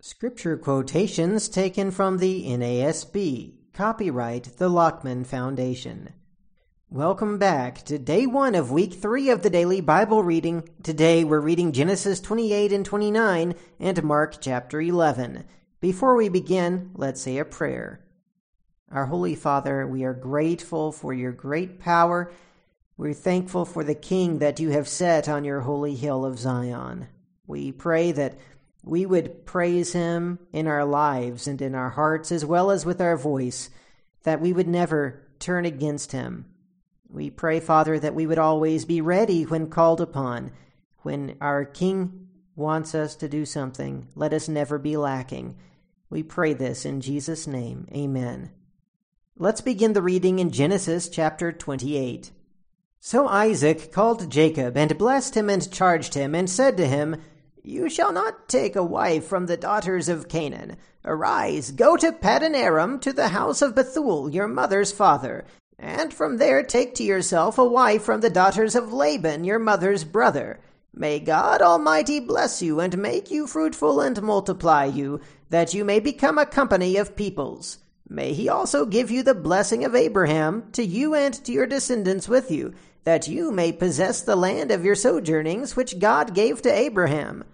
Scripture quotations taken from the NASB. Copyright the Lockman Foundation. Welcome back to day one of week three of the daily Bible reading. Today we're reading Genesis 28 and 29 and Mark chapter 11. Before we begin, let's say a prayer. Our Holy Father, we are grateful for your great power. We're thankful for the King that you have set on your holy hill of Zion. We pray that we would praise him in our lives and in our hearts as well as with our voice, that we would never turn against him. We pray, Father, that we would always be ready when called upon. When our King wants us to do something, let us never be lacking. We pray this in Jesus' name. Amen. Let's begin the reading in Genesis chapter 28. So Isaac called Jacob and blessed him and charged him and said to him, you shall not take a wife from the daughters of Canaan. Arise, go to Paddan Aram, to the house of Bethuel, your mother's father, and from there take to yourself a wife from the daughters of Laban, your mother's brother. May God Almighty bless you, and make you fruitful, and multiply you, that you may become a company of peoples. May he also give you the blessing of Abraham, to you and to your descendants with you, that you may possess the land of your sojournings which God gave to Abraham.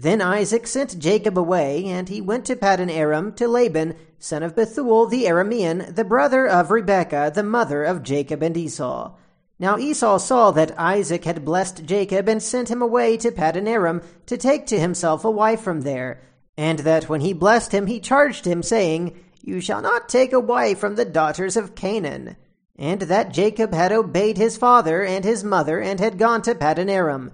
Then Isaac sent Jacob away, and he went to Paddan Aram to Laban, son of Bethuel the Aramean, the brother of Rebekah, the mother of Jacob and Esau. Now Esau saw that Isaac had blessed Jacob and sent him away to Paddan Aram to take to himself a wife from there, and that when he blessed him he charged him, saying, You shall not take a wife from the daughters of Canaan and that Jacob had obeyed his father and his mother and had gone to Paddan Aram.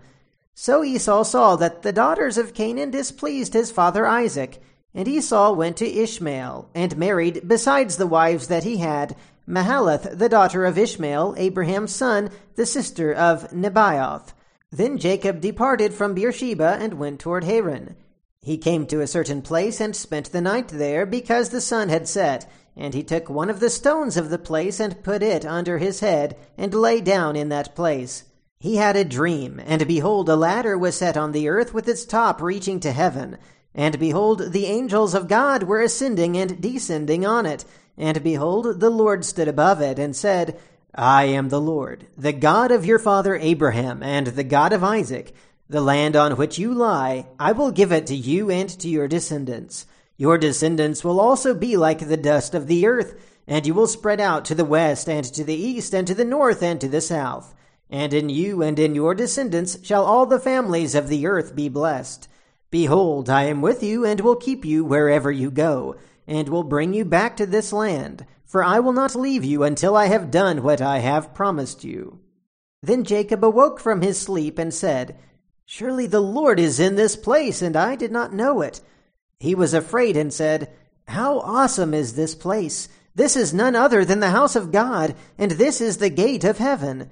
So Esau saw that the daughters of Canaan displeased his father Isaac, and Esau went to Ishmael, and married, besides the wives that he had, Mahalath, the daughter of Ishmael, Abraham's son, the sister of Nebaioth. Then Jacob departed from Beersheba and went toward Haran. He came to a certain place and spent the night there, because the sun had set, and he took one of the stones of the place and put it under his head, and lay down in that place. He had a dream, and behold, a ladder was set on the earth with its top reaching to heaven. And behold, the angels of God were ascending and descending on it. And behold, the Lord stood above it, and said, I am the Lord, the God of your father Abraham, and the God of Isaac. The land on which you lie, I will give it to you and to your descendants. Your descendants will also be like the dust of the earth, and you will spread out to the west and to the east and to the north and to the south. And in you and in your descendants shall all the families of the earth be blessed. Behold, I am with you and will keep you wherever you go, and will bring you back to this land, for I will not leave you until I have done what I have promised you. Then Jacob awoke from his sleep and said, Surely the Lord is in this place, and I did not know it. He was afraid and said, How awesome is this place! This is none other than the house of God, and this is the gate of heaven.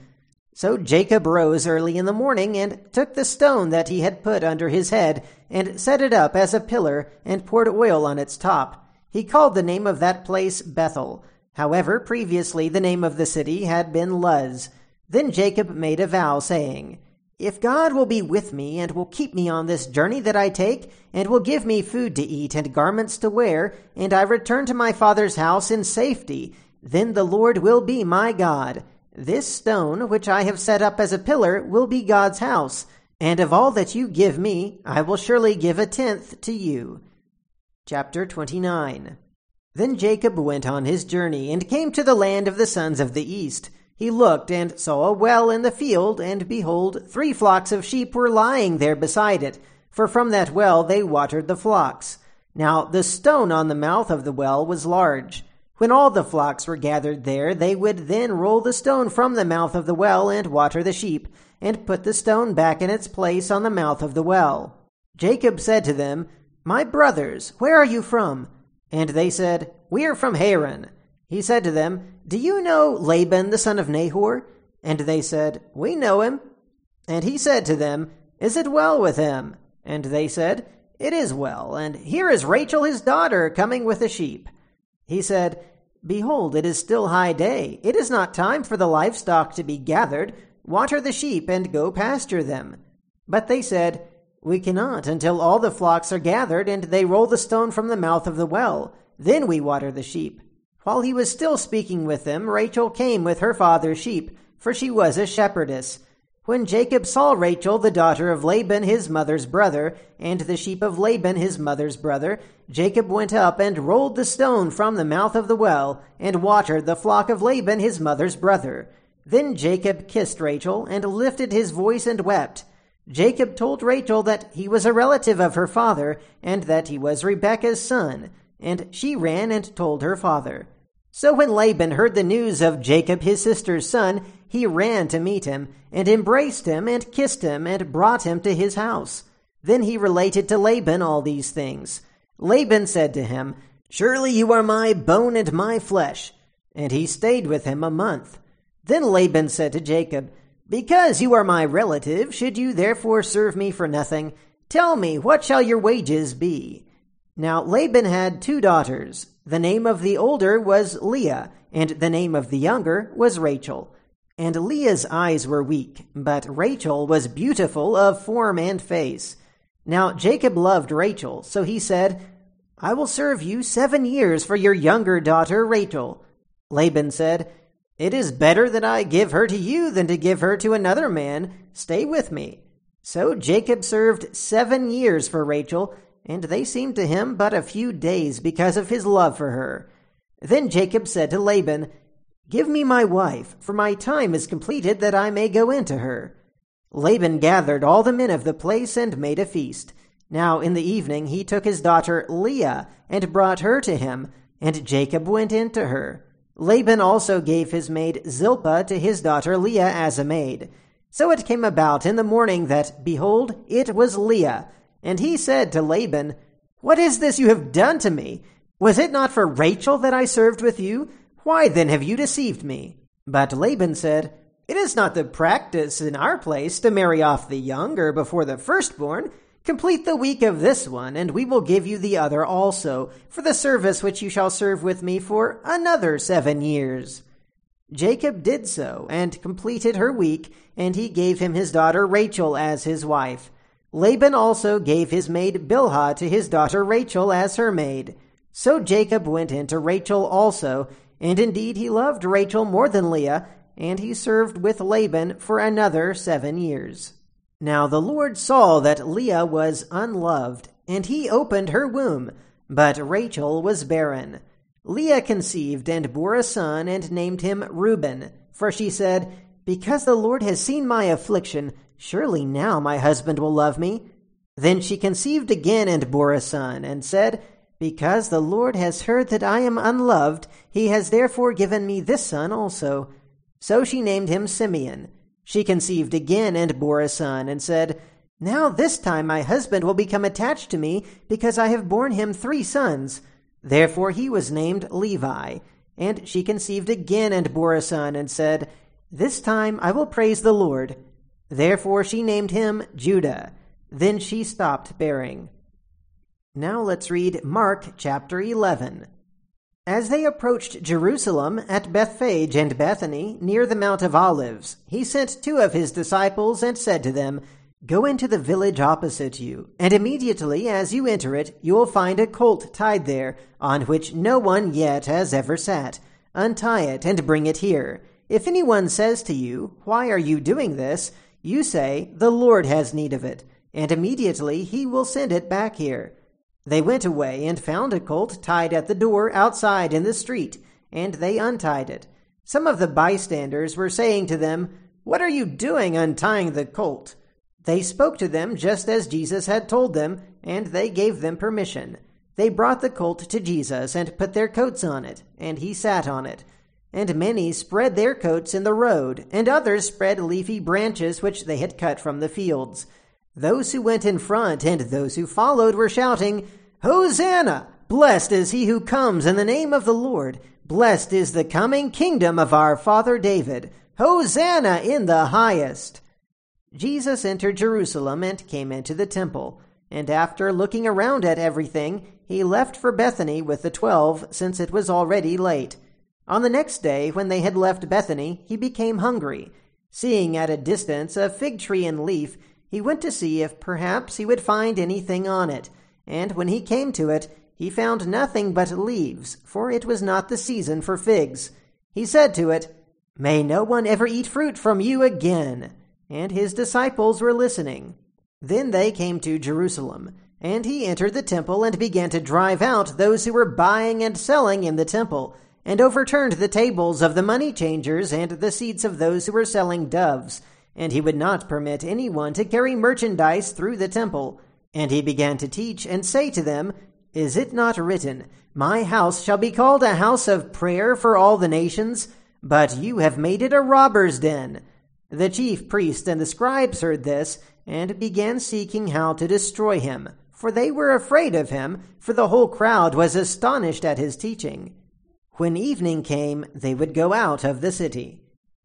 So Jacob rose early in the morning and took the stone that he had put under his head and set it up as a pillar and poured oil on its top. He called the name of that place Bethel. However, previously the name of the city had been Luz. Then Jacob made a vow, saying, if God will be with me and will keep me on this journey that I take, and will give me food to eat and garments to wear, and I return to my father's house in safety, then the Lord will be my God. This stone, which I have set up as a pillar, will be God's house, and of all that you give me, I will surely give a tenth to you. Chapter 29 Then Jacob went on his journey, and came to the land of the sons of the east. He looked and saw a well in the field, and behold, three flocks of sheep were lying there beside it, for from that well they watered the flocks. Now the stone on the mouth of the well was large. When all the flocks were gathered there, they would then roll the stone from the mouth of the well and water the sheep, and put the stone back in its place on the mouth of the well. Jacob said to them, My brothers, where are you from? And they said, We are from Haran. He said to them, Do you know Laban the son of Nahor? And they said, We know him. And he said to them, Is it well with him? And they said, It is well, and here is Rachel his daughter coming with the sheep. He said, Behold, it is still high day. It is not time for the livestock to be gathered. Water the sheep and go pasture them. But they said, We cannot until all the flocks are gathered and they roll the stone from the mouth of the well. Then we water the sheep. While he was still speaking with them, Rachel came with her father's sheep, for she was a shepherdess. When Jacob saw Rachel, the daughter of Laban his mother's brother, and the sheep of Laban his mother's brother, Jacob went up and rolled the stone from the mouth of the well, and watered the flock of Laban his mother's brother. Then Jacob kissed Rachel, and lifted his voice and wept. Jacob told Rachel that he was a relative of her father, and that he was Rebekah's son, and she ran and told her father. So when Laban heard the news of Jacob his sister's son, he ran to meet him, and embraced him, and kissed him, and brought him to his house. Then he related to Laban all these things. Laban said to him, Surely you are my bone and my flesh. And he stayed with him a month. Then Laban said to Jacob, Because you are my relative, should you therefore serve me for nothing? Tell me, what shall your wages be? Now Laban had two daughters. The name of the older was Leah, and the name of the younger was Rachel. And Leah's eyes were weak, but Rachel was beautiful of form and face. Now Jacob loved Rachel, so he said, I will serve you seven years for your younger daughter Rachel. Laban said, It is better that I give her to you than to give her to another man. Stay with me. So Jacob served seven years for Rachel, and they seemed to him but a few days because of his love for her. Then Jacob said to Laban, Give me my wife, for my time is completed that I may go into her. Laban gathered all the men of the place and made a feast. Now in the evening he took his daughter Leah and brought her to him, and Jacob went into her. Laban also gave his maid Zilpah to his daughter Leah as a maid. So it came about in the morning that, behold, it was Leah. And he said to Laban, What is this you have done to me? Was it not for Rachel that I served with you? Why then have you deceived me? But Laban said, It is not the practice in our place to marry off the younger before the firstborn. Complete the week of this one, and we will give you the other also, for the service which you shall serve with me for another seven years. Jacob did so, and completed her week, and he gave him his daughter Rachel as his wife. Laban also gave his maid Bilhah to his daughter Rachel as her maid. So Jacob went in to Rachel also, and indeed he loved Rachel more than Leah, and he served with Laban for another seven years. Now the Lord saw that Leah was unloved, and he opened her womb, but Rachel was barren. Leah conceived and bore a son, and named him Reuben, for she said, Because the Lord has seen my affliction, surely now my husband will love me. Then she conceived again and bore a son, and said, because the Lord has heard that I am unloved, he has therefore given me this son also. So she named him Simeon. She conceived again and bore a son, and said, Now this time my husband will become attached to me, because I have borne him three sons. Therefore he was named Levi. And she conceived again and bore a son, and said, This time I will praise the Lord. Therefore she named him Judah. Then she stopped bearing. Now let's read Mark chapter 11. As they approached Jerusalem at Bethphage and Bethany, near the Mount of Olives, he sent two of his disciples and said to them, Go into the village opposite you, and immediately as you enter it, you will find a colt tied there, on which no one yet has ever sat. Untie it and bring it here. If anyone says to you, Why are you doing this? you say, The Lord has need of it, and immediately he will send it back here. They went away and found a colt tied at the door outside in the street, and they untied it. Some of the bystanders were saying to them, What are you doing untying the colt? They spoke to them just as Jesus had told them, and they gave them permission. They brought the colt to Jesus and put their coats on it, and he sat on it. And many spread their coats in the road, and others spread leafy branches which they had cut from the fields. Those who went in front and those who followed were shouting, Hosanna! Blessed is he who comes in the name of the Lord. Blessed is the coming kingdom of our father David. Hosanna in the highest. Jesus entered Jerusalem and came into the temple. And after looking around at everything, he left for Bethany with the twelve, since it was already late. On the next day, when they had left Bethany, he became hungry. Seeing at a distance a fig tree in leaf, He went to see if perhaps he would find anything on it, and when he came to it, he found nothing but leaves, for it was not the season for figs. He said to it, May no one ever eat fruit from you again. And his disciples were listening. Then they came to Jerusalem, and he entered the temple and began to drive out those who were buying and selling in the temple, and overturned the tables of the money changers and the seats of those who were selling doves. And he would not permit anyone to carry merchandise through the temple. And he began to teach and say to them, Is it not written, My house shall be called a house of prayer for all the nations? But you have made it a robber's den. The chief priests and the scribes heard this, and began seeking how to destroy him, for they were afraid of him, for the whole crowd was astonished at his teaching. When evening came, they would go out of the city.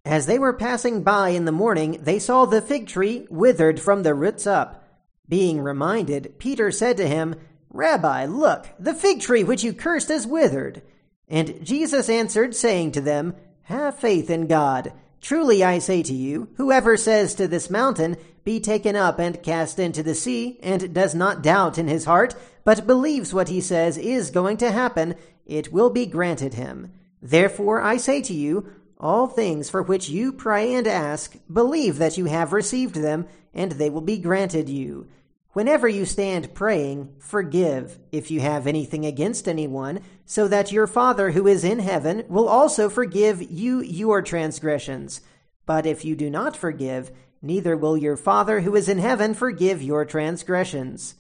As they were passing by in the morning, they saw the fig tree withered from the roots up. Being reminded, Peter said to him, Rabbi, look, the fig tree which you cursed is withered. And Jesus answered, saying to them, have faith in God. Truly I say to you, whoever says to this mountain, Be taken up and cast into the sea, and does not doubt in his heart, but believes what he says is going to happen, it will be granted him. Therefore I say to you, all things for which you pray and ask, believe that you have received them, and they will be granted you. Whenever you stand praying, forgive if you have anything against anyone, so that your Father who is in heaven will also forgive you your transgressions. But if you do not forgive, neither will your Father who is in heaven forgive your transgressions.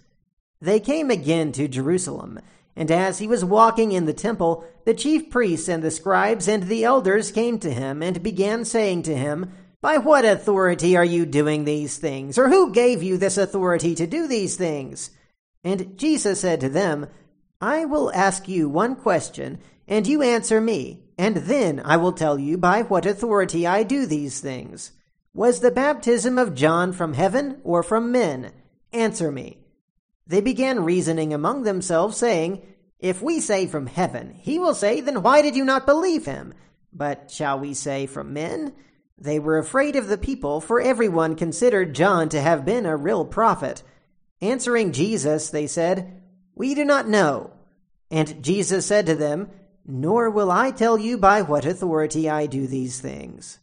They came again to Jerusalem, and as he was walking in the temple, the chief priests and the scribes and the elders came to him and began saying to him, by what authority are you doing these things? Or who gave you this authority to do these things? And Jesus said to them, I will ask you one question, and you answer me, and then I will tell you by what authority I do these things. Was the baptism of John from heaven or from men? Answer me. They began reasoning among themselves, saying, If we say from heaven, he will say, Then why did you not believe him? But shall we say from men? They were afraid of the people, for everyone considered John to have been a real prophet. Answering Jesus, they said, We do not know. And Jesus said to them, Nor will I tell you by what authority I do these things.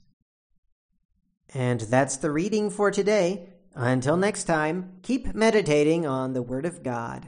And that's the reading for today. Until next time, keep meditating on the Word of God.